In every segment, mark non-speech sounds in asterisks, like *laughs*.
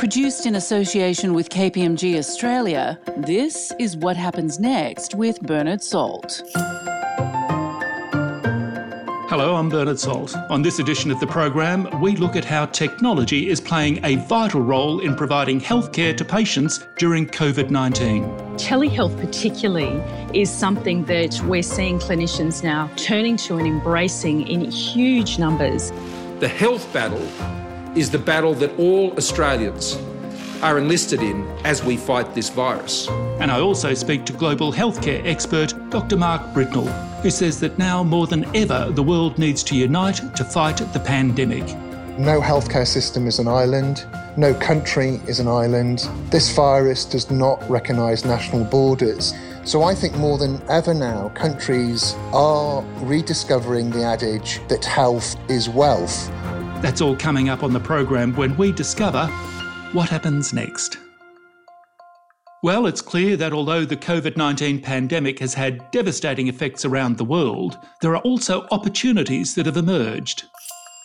Produced in association with KPMG Australia, this is What Happens Next with Bernard Salt. Hello, I'm Bernard Salt. On this edition of the program, we look at how technology is playing a vital role in providing healthcare to patients during COVID 19. Telehealth, particularly, is something that we're seeing clinicians now turning to and embracing in huge numbers. The health battle is the battle that all Australians are enlisted in as we fight this virus. And I also speak to global healthcare expert Dr. Mark Britnell, who says that now more than ever the world needs to unite to fight the pandemic. No healthcare system is an island. No country is an island. This virus does not recognise national borders. So I think more than ever now, countries are rediscovering the adage that health is wealth. That's all coming up on the program when we discover what happens next? Well, it's clear that although the COVID 19 pandemic has had devastating effects around the world, there are also opportunities that have emerged.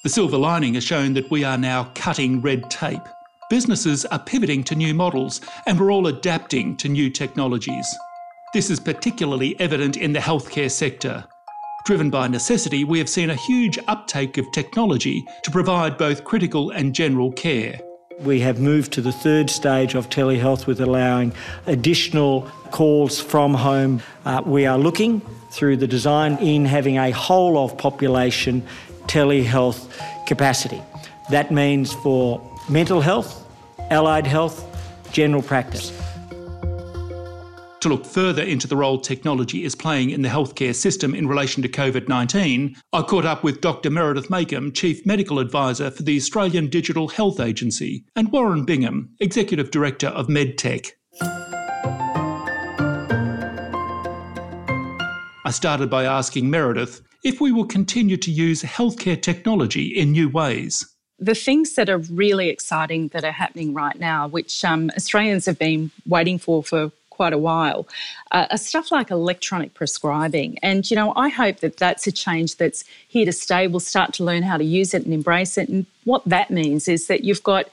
The silver lining has shown that we are now cutting red tape. Businesses are pivoting to new models, and we're all adapting to new technologies. This is particularly evident in the healthcare sector. Driven by necessity, we have seen a huge uptake of technology to provide both critical and general care. We have moved to the third stage of telehealth with allowing additional calls from home. Uh, we are looking through the design in having a whole of population telehealth capacity. That means for mental health, allied health, general practice. To look further into the role technology is playing in the healthcare system in relation to COVID 19, I caught up with Dr. Meredith Makeham, Chief Medical Advisor for the Australian Digital Health Agency, and Warren Bingham, Executive Director of MedTech. I started by asking Meredith if we will continue to use healthcare technology in new ways the things that are really exciting that are happening right now, which um, Australians have been waiting for for quite a while, uh, are stuff like electronic prescribing. And, you know, I hope that that's a change that's here to stay. We'll start to learn how to use it and embrace it. And what that means is that you've got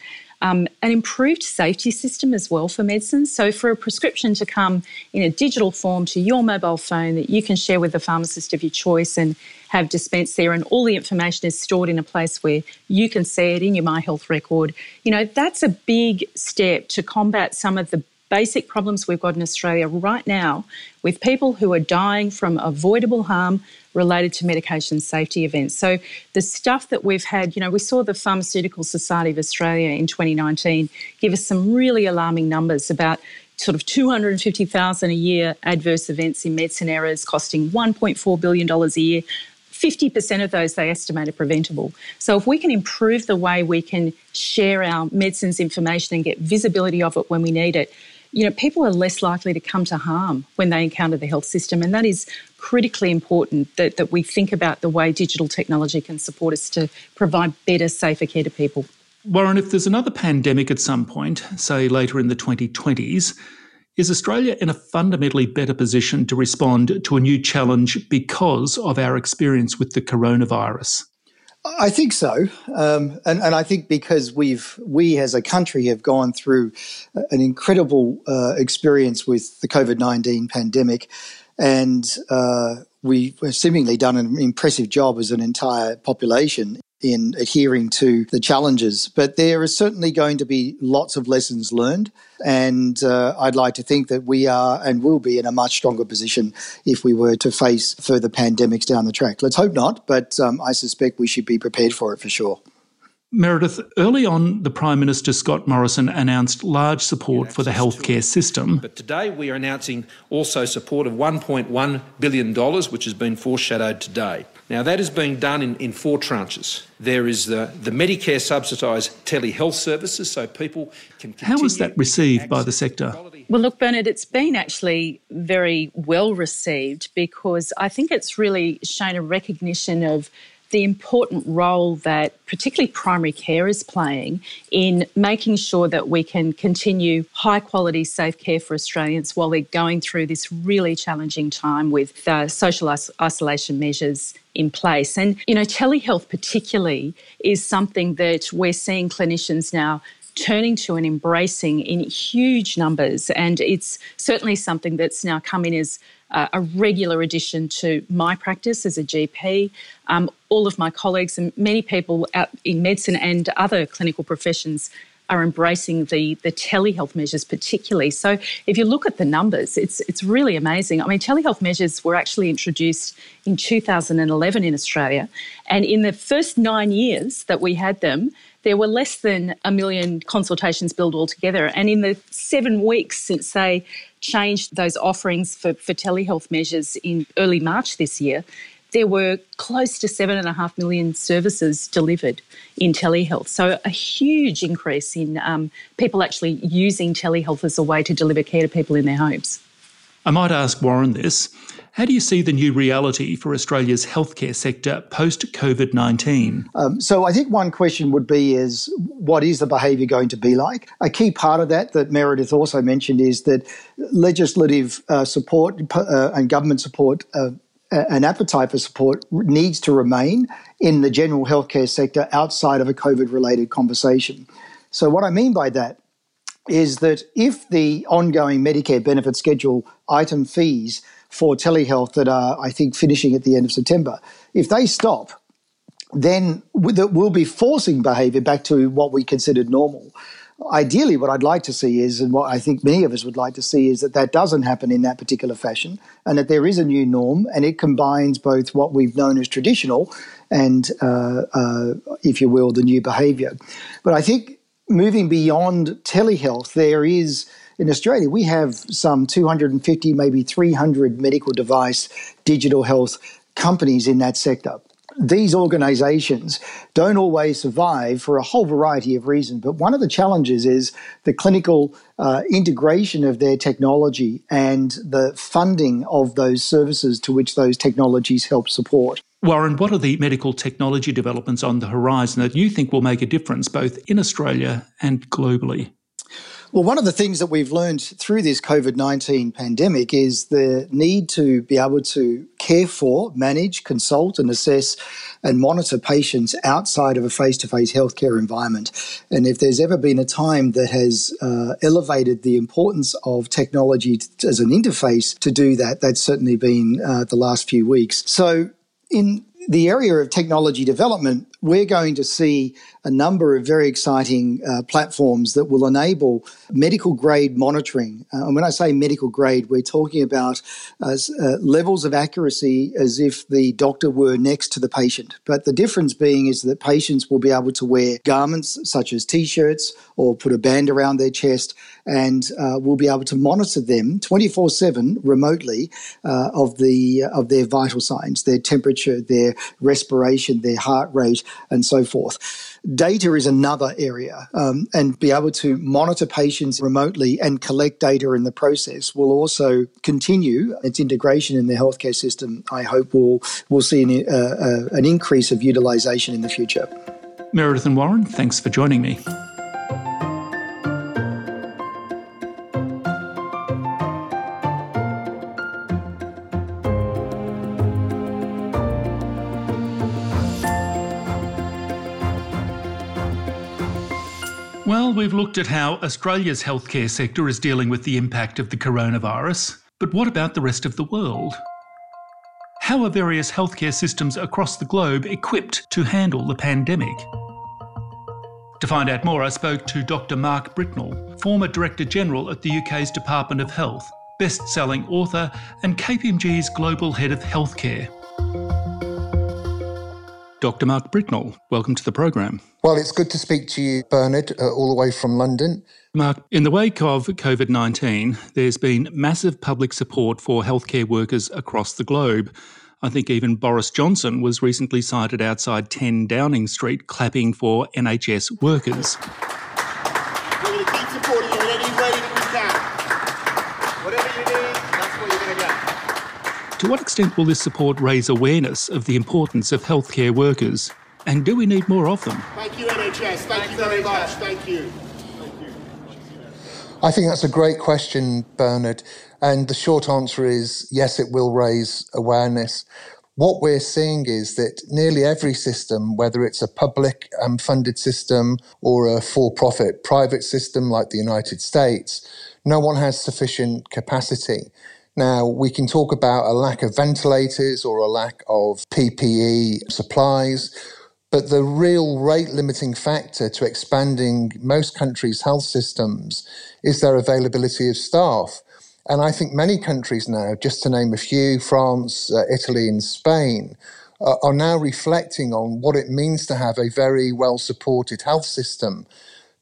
um, an improved safety system as well for medicines. So, for a prescription to come in a digital form to your mobile phone that you can share with the pharmacist of your choice and have dispensed there, and all the information is stored in a place where you can see it in your My Health record, you know, that's a big step to combat some of the basic problems we've got in Australia right now with people who are dying from avoidable harm related to medication safety events. So the stuff that we've had, you know, we saw the Pharmaceutical Society of Australia in 2019 give us some really alarming numbers about sort of 250,000 a year adverse events in medicine errors costing 1.4 billion dollars a year. 50% of those they estimate are preventable. So if we can improve the way we can share our medicines information and get visibility of it when we need it, you know, people are less likely to come to harm when they encounter the health system. And that is critically important that, that we think about the way digital technology can support us to provide better, safer care to people. Warren, if there's another pandemic at some point, say later in the 2020s, is Australia in a fundamentally better position to respond to a new challenge because of our experience with the coronavirus? I think so, um, and and I think because we've we as a country have gone through an incredible uh, experience with the COVID nineteen pandemic, and uh, we've seemingly done an impressive job as an entire population in adhering to the challenges. But there is certainly going to be lots of lessons learned. And uh, I'd like to think that we are and will be in a much stronger position if we were to face further pandemics down the track. Let's hope not, but um, I suspect we should be prepared for it for sure. Meredith, early on, the Prime Minister Scott Morrison announced large support for the healthcare system. But today we are announcing also support of $1.1 billion, which has been foreshadowed today. Now, that is being done in, in four tranches. There is the, the Medicare subsidised telehealth services, so people can How was that received by the sector? Well, look, Bernard, it's been actually very well received because I think it's really shown a recognition of the important role that particularly primary care is playing in making sure that we can continue high quality safe care for Australians while they're going through this really challenging time with social is- isolation measures in place. And, you know, telehealth particularly is something that we're seeing clinicians now turning to and embracing in huge numbers. And it's certainly something that's now come in as uh, a regular addition to my practice as a GP. Um, all of my colleagues and many people out in medicine and other clinical professions are embracing the the telehealth measures particularly. So if you look at the numbers, it's it's really amazing. I mean, telehealth measures were actually introduced in 2011 in Australia, and in the first nine years that we had them, there were less than a million consultations billed altogether. And in the seven weeks since they changed those offerings for, for telehealth measures in early March this year, there were close to seven and a half million services delivered in telehealth. So, a huge increase in um, people actually using telehealth as a way to deliver care to people in their homes. I might ask Warren this. How do you see the new reality for Australia's healthcare sector post COVID 19? Um, so, I think one question would be is what is the behaviour going to be like? A key part of that, that Meredith also mentioned, is that legislative uh, support uh, and government support uh, an appetite for support needs to remain in the general healthcare sector outside of a COVID related conversation. So, what I mean by that is that if the ongoing Medicare benefit schedule item fees for telehealth that are, I think, finishing at the end of September, if they stop, then we'll be forcing behavior back to what we considered normal ideally, what I'd like to see is, and what I think many of us would like to see, is that that doesn't happen in that particular fashion, and that there is a new norm, and it combines both what we've known as traditional and, uh, uh, if you will, the new behaviour. But I think moving beyond telehealth, there is in Australia, we have some 250, maybe 300 medical device digital health companies in that sector these organizations don't always survive for a whole variety of reasons. But one of the challenges is the clinical uh, integration of their technology and the funding of those services to which those technologies help support. Warren, what are the medical technology developments on the horizon that you think will make a difference both in Australia and globally? Well, one of the things that we've learned through this COVID 19 pandemic is the need to be able to care for, manage, consult, and assess and monitor patients outside of a face to face healthcare environment. And if there's ever been a time that has uh, elevated the importance of technology t- as an interface to do that, that's certainly been uh, the last few weeks. So, in the area of technology development, we're going to see a number of very exciting uh, platforms that will enable medical grade monitoring. Uh, and when I say medical grade, we're talking about uh, uh, levels of accuracy as if the doctor were next to the patient. But the difference being is that patients will be able to wear garments such as t shirts or put a band around their chest and uh, we'll be able to monitor them 24 7 remotely uh, of, the, of their vital signs, their temperature, their respiration, their heart rate, and so forth. Data is another area, um, and be able to monitor patients remotely and collect data in the process will also continue its integration in the healthcare system. I hope will will see an, uh, uh, an increase of utilization in the future. Meredith and Warren, thanks for joining me. We've looked at how Australia's healthcare sector is dealing with the impact of the coronavirus, but what about the rest of the world? How are various healthcare systems across the globe equipped to handle the pandemic? To find out more, I spoke to Dr. Mark Britnell, former Director General at the UK's Department of Health, best selling author, and KPMG's Global Head of Healthcare. Dr. Mark Britnell, welcome to the program. Well, it's good to speak to you, Bernard, uh, all the way from London. Mark, in the wake of COVID 19, there's been massive public support for healthcare workers across the globe. I think even Boris Johnson was recently sighted outside 10 Downing Street clapping for NHS workers. To what extent will this support raise awareness of the importance of healthcare workers? And do we need more of them? Thank you, NHS. Thank you very much. Thank you. I think that's a great question, Bernard. And the short answer is yes, it will raise awareness. what we're seeing is that nearly every system, whether it's a public um, funded system or a for profit private system like the United States, no one has sufficient capacity. Now, we can talk about a lack of ventilators or a lack of PPE supplies, but the real rate limiting factor to expanding most countries' health systems is their availability of staff. And I think many countries now, just to name a few, France, uh, Italy, and Spain, uh, are now reflecting on what it means to have a very well supported health system.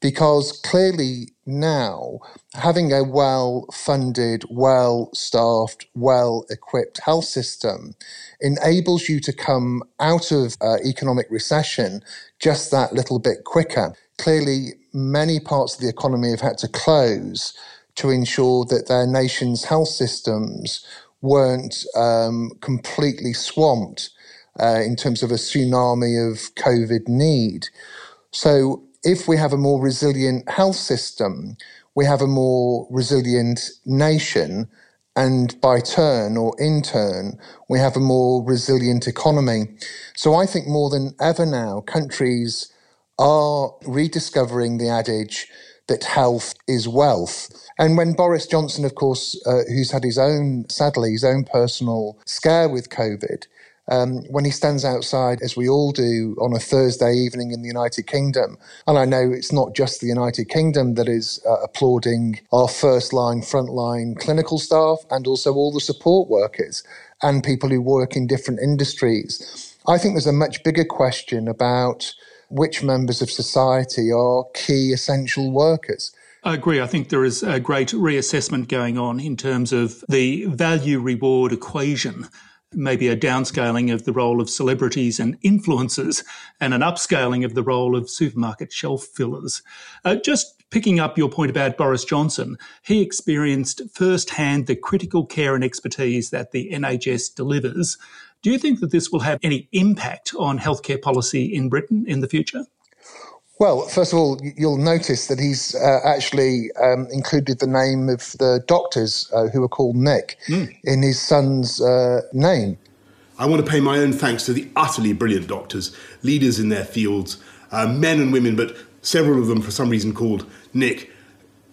Because clearly now, having a well funded, well staffed, well equipped health system enables you to come out of uh, economic recession just that little bit quicker. Clearly, many parts of the economy have had to close to ensure that their nation's health systems weren't um, completely swamped uh, in terms of a tsunami of COVID need. So, if we have a more resilient health system, we have a more resilient nation, and by turn or in turn, we have a more resilient economy. So I think more than ever now, countries are rediscovering the adage that health is wealth. And when Boris Johnson, of course, uh, who's had his own, sadly, his own personal scare with COVID, um, when he stands outside, as we all do, on a Thursday evening in the United Kingdom. And I know it's not just the United Kingdom that is uh, applauding our first line, front line clinical staff and also all the support workers and people who work in different industries. I think there's a much bigger question about which members of society are key essential workers. I agree. I think there is a great reassessment going on in terms of the value reward equation. Maybe a downscaling of the role of celebrities and influencers and an upscaling of the role of supermarket shelf fillers. Uh, just picking up your point about Boris Johnson, he experienced firsthand the critical care and expertise that the NHS delivers do you think that this will have any impact on healthcare policy in Britain in the future? Well, first of all, you'll notice that he's uh, actually um, included the name of the doctors uh, who are called Nick mm. in his son's uh, name. I want to pay my own thanks to the utterly brilliant doctors, leaders in their fields, uh, men and women, but several of them for some reason called Nick,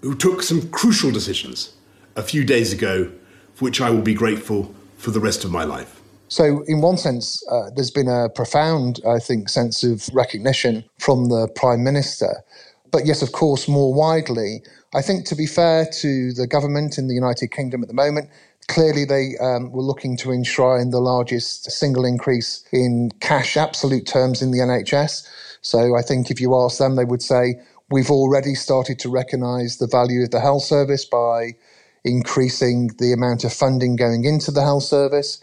who took some crucial decisions a few days ago, for which I will be grateful for the rest of my life. So, in one sense, uh, there's been a profound, I think, sense of recognition from the Prime Minister. But yes, of course, more widely, I think to be fair to the government in the United Kingdom at the moment, clearly they um, were looking to enshrine the largest single increase in cash absolute terms in the NHS. So I think if you ask them, they would say, we've already started to recognise the value of the health service by increasing the amount of funding going into the health service.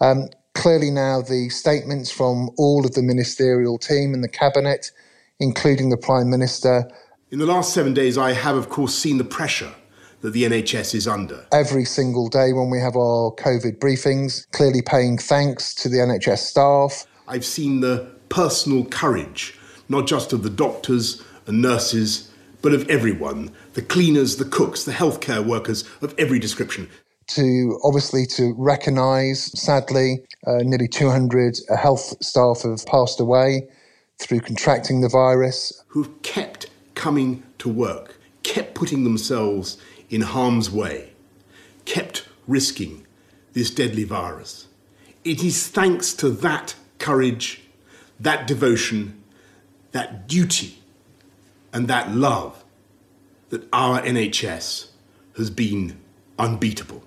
Um, clearly, now the statements from all of the ministerial team and the cabinet, including the Prime Minister. In the last seven days, I have, of course, seen the pressure that the NHS is under. Every single day when we have our COVID briefings, clearly paying thanks to the NHS staff. I've seen the personal courage, not just of the doctors and nurses, but of everyone the cleaners, the cooks, the healthcare workers of every description to obviously to recognise, sadly, uh, nearly 200 health staff have passed away through contracting the virus. Who've kept coming to work, kept putting themselves in harm's way, kept risking this deadly virus. It is thanks to that courage, that devotion, that duty, and that love that our NHS has been unbeatable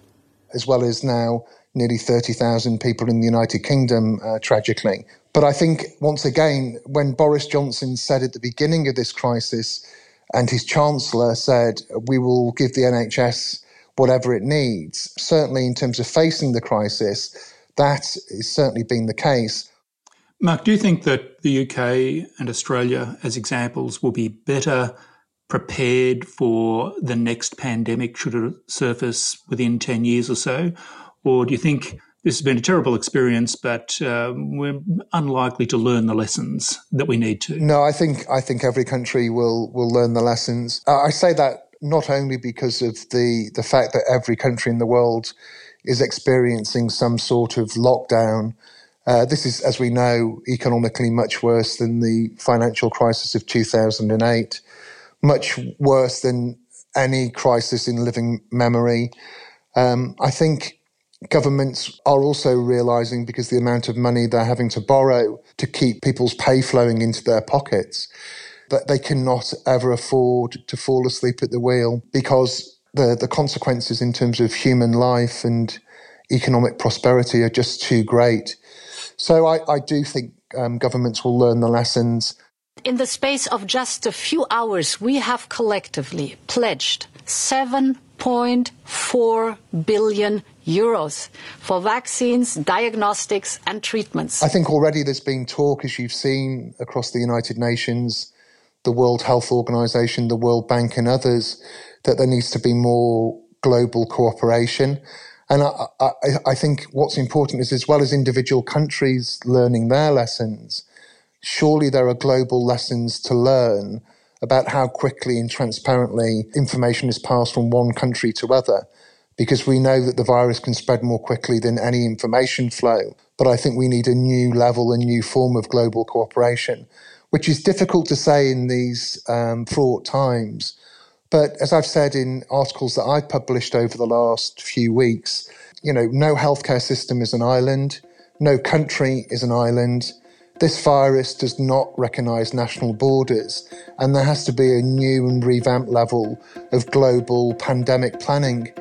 as well as now nearly 30,000 people in the United Kingdom, uh, tragically. But I think, once again, when Boris Johnson said at the beginning of this crisis, and his Chancellor said, we will give the NHS whatever it needs, certainly in terms of facing the crisis, that has certainly been the case. Mark, do you think that the UK and Australia, as examples, will be better prepared for the next pandemic should it surface within 10 years or so? Or do you think this has been a terrible experience, but um, we're unlikely to learn the lessons that we need to? No, I think I think every country will will learn the lessons. Uh, I say that not only because of the the fact that every country in the world is experiencing some sort of lockdown Uh, this is, as we know, economically much worse than the financial crisis of 2008, much worse than any crisis in living memory. Um, I think governments are also realizing because the amount of money they're having to borrow to keep people's pay flowing into their pockets that they cannot ever afford to fall asleep at the wheel because the, the consequences in terms of human life and economic prosperity are just too great. So I, I do think um, governments will learn the lessons. In the space of just a few hours, we have collectively pledged 7.4 billion euros for vaccines, diagnostics, and treatments. I think already there's been talk, as you've seen across the United Nations, the World Health Organization, the World Bank, and others, that there needs to be more global cooperation. And I, I, I, think what's important is as well as individual countries learning their lessons, surely there are global lessons to learn about how quickly and transparently information is passed from one country to other. Because we know that the virus can spread more quickly than any information flow. But I think we need a new level, a new form of global cooperation, which is difficult to say in these um, fraught times but as I've said in articles that I've published over the last few weeks, you know, no healthcare system is an island, no country is an island. This virus does not recognize national borders, and there has to be a new and revamped level of global pandemic planning.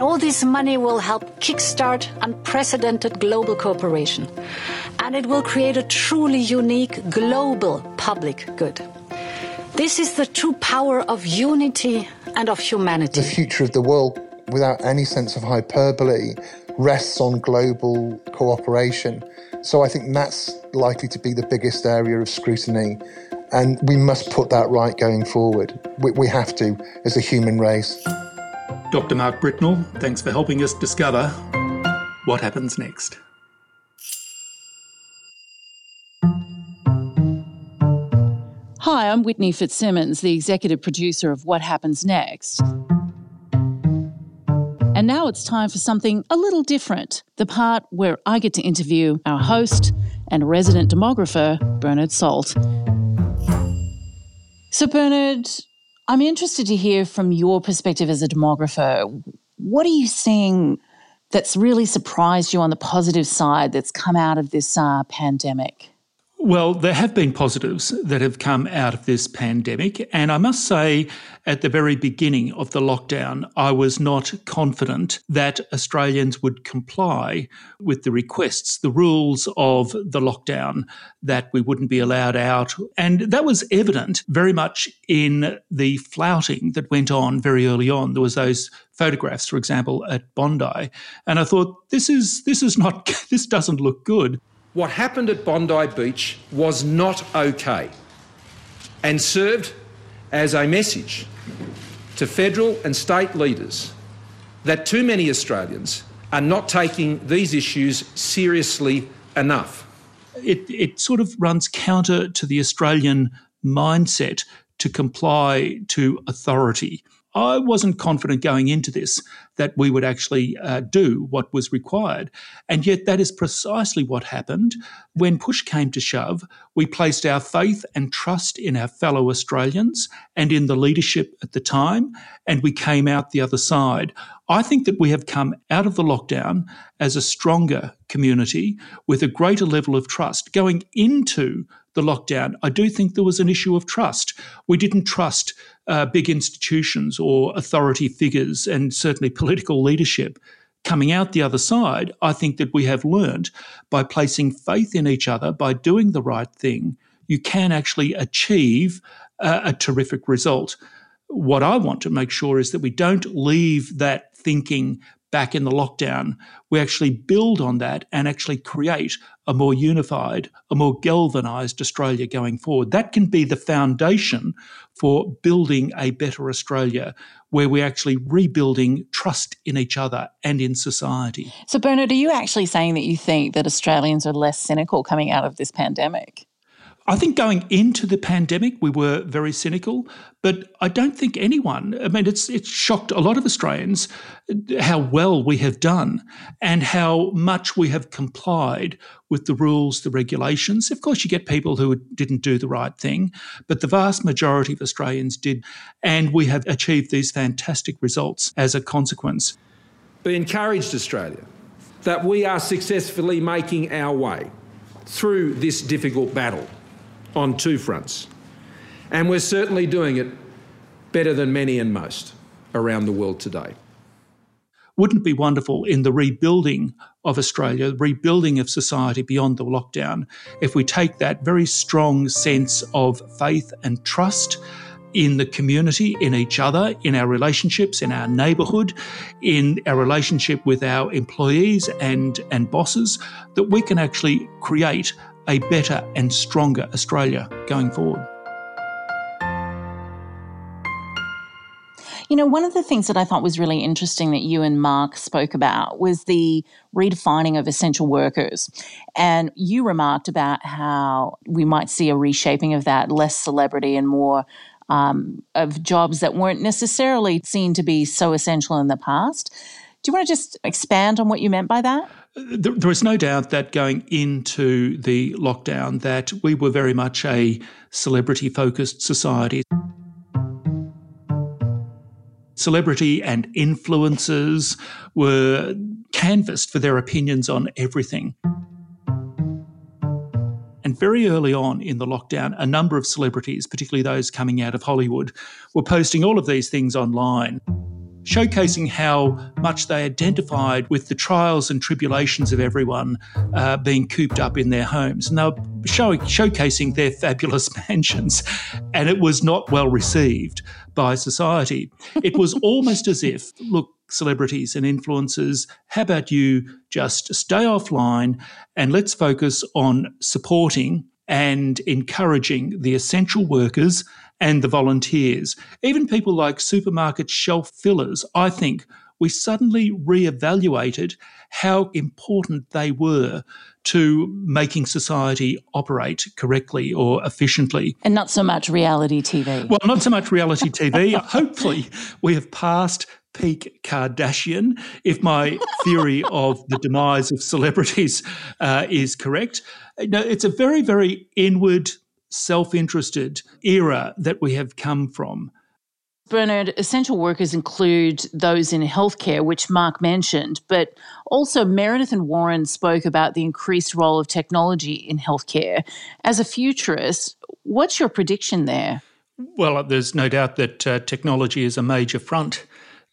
All this money will help kickstart unprecedented global cooperation, and it will create a truly unique global public good. This is the true power of unity and of humanity. The future of the world, without any sense of hyperbole, rests on global cooperation. So I think that's likely to be the biggest area of scrutiny. And we must put that right going forward. We, we have to as a human race. Dr. Mark Britnell, thanks for helping us discover what happens next. Hi, I'm Whitney Fitzsimmons, the executive producer of What Happens Next. And now it's time for something a little different the part where I get to interview our host and resident demographer, Bernard Salt. So, Bernard, I'm interested to hear from your perspective as a demographer. What are you seeing that's really surprised you on the positive side that's come out of this uh, pandemic? Well, there have been positives that have come out of this pandemic. And I must say, at the very beginning of the lockdown, I was not confident that Australians would comply with the requests, the rules of the lockdown, that we wouldn't be allowed out. And that was evident very much in the flouting that went on very early on. There was those photographs, for example, at Bondi. And I thought, this is this is not *laughs* this doesn't look good. What happened at Bondi Beach was not okay and served as a message to federal and state leaders that too many Australians are not taking these issues seriously enough. It, it sort of runs counter to the Australian mindset to comply to authority. I wasn't confident going into this that we would actually uh, do what was required. And yet, that is precisely what happened. When push came to shove, we placed our faith and trust in our fellow Australians and in the leadership at the time, and we came out the other side. I think that we have come out of the lockdown as a stronger community with a greater level of trust. Going into the lockdown, I do think there was an issue of trust. We didn't trust uh, big institutions or authority figures, and certainly political leadership. Coming out the other side, I think that we have learned by placing faith in each other, by doing the right thing, you can actually achieve a, a terrific result. What I want to make sure is that we don't leave that thinking back in the lockdown, we actually build on that and actually create a more unified, a more galvanised Australia going forward. That can be the foundation for building a better Australia where we're actually rebuilding trust in each other and in society. So, Bernard, are you actually saying that you think that Australians are less cynical coming out of this pandemic? I think going into the pandemic, we were very cynical, but I don't think anyone, I mean, it's, it's shocked a lot of Australians how well we have done and how much we have complied with the rules, the regulations. Of course, you get people who didn't do the right thing, but the vast majority of Australians did. And we have achieved these fantastic results as a consequence. Be encouraged, Australia, that we are successfully making our way through this difficult battle on two fronts. And we're certainly doing it better than many and most around the world today. Wouldn't it be wonderful in the rebuilding of Australia, the rebuilding of society beyond the lockdown, if we take that very strong sense of faith and trust in the community, in each other, in our relationships, in our neighbourhood, in our relationship with our employees and, and bosses, that we can actually create a better and stronger Australia going forward. You know, one of the things that I thought was really interesting that you and Mark spoke about was the redefining of essential workers. And you remarked about how we might see a reshaping of that, less celebrity and more um, of jobs that weren't necessarily seen to be so essential in the past. Do you want to just expand on what you meant by that? There is no doubt that going into the lockdown that we were very much a celebrity focused society. Celebrity and influencers were canvassed for their opinions on everything. And very early on in the lockdown, a number of celebrities, particularly those coming out of Hollywood, were posting all of these things online showcasing how much they identified with the trials and tribulations of everyone uh, being cooped up in their homes. And they were showing, showcasing their fabulous *laughs* mansions, and it was not well received by society. It was *laughs* almost as if, look, celebrities and influencers, how about you just stay offline and let's focus on supporting and encouraging the essential workers and the volunteers. Even people like supermarket shelf fillers, I think we suddenly re-evaluated how important they were to making society operate correctly or efficiently. And not so much reality TV. Well, not so much reality TV. *laughs* Hopefully, we have passed peak Kardashian, if my theory of the demise of celebrities uh, is correct. No, it's a very, very inward self interested era that we have come from. Bernard, essential workers include those in healthcare, which Mark mentioned, but also Meredith and Warren spoke about the increased role of technology in healthcare. As a futurist, what's your prediction there? Well, there's no doubt that uh, technology is a major front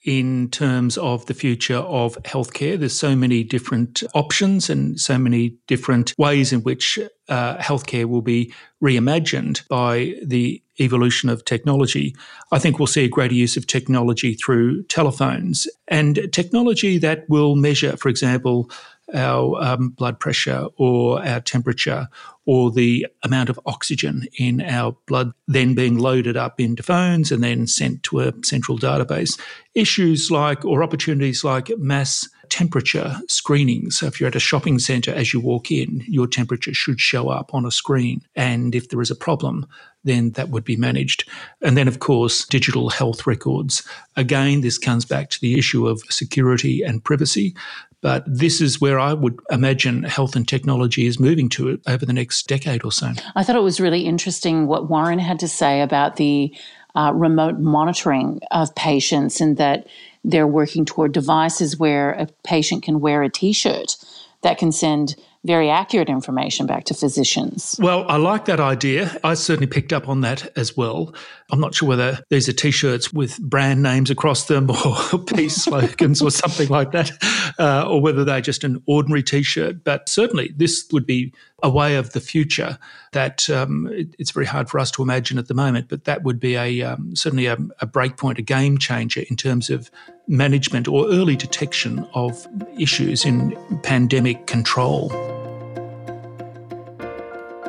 in terms of the future of healthcare. There's so many different options and so many different ways in which uh, healthcare will be reimagined by the evolution of technology. I think we'll see a greater use of technology through telephones and technology that will measure, for example, our um, blood pressure or our temperature or the amount of oxygen in our blood then being loaded up into phones and then sent to a central database. Issues like, or opportunities like mass temperature screening. So if you're at a shopping centre as you walk in, your temperature should show up on a screen. And if there is a problem, then that would be managed. And then, of course, digital health records. Again, this comes back to the issue of security and privacy. But this is where I would imagine health and technology is moving to over the next decade or so. I thought it was really interesting what Warren had to say about the uh, remote monitoring of patients and that they're working toward devices where a patient can wear a t shirt that can send very accurate information back to physicians. Well, I like that idea. I certainly picked up on that as well. I'm not sure whether these are t shirts with brand names across them *laughs* or peace slogans or something like that, uh, or whether they're just an ordinary t shirt. But certainly, this would be a way of the future that um, it, it's very hard for us to imagine at the moment, but that would be a um, certainly a, a breakpoint, a game changer in terms of management or early detection of issues in pandemic control.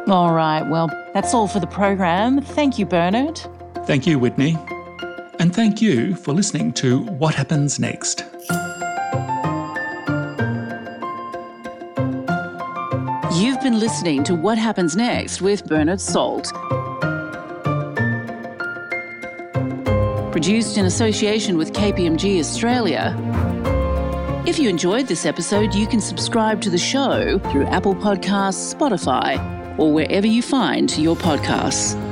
All right, well, that's all for the program. Thank you, Bernard. Thank you, Whitney. And thank you for listening to What Happens Next. Listening to What Happens Next with Bernard Salt. Produced in association with KPMG Australia. If you enjoyed this episode, you can subscribe to the show through Apple Podcasts, Spotify, or wherever you find your podcasts.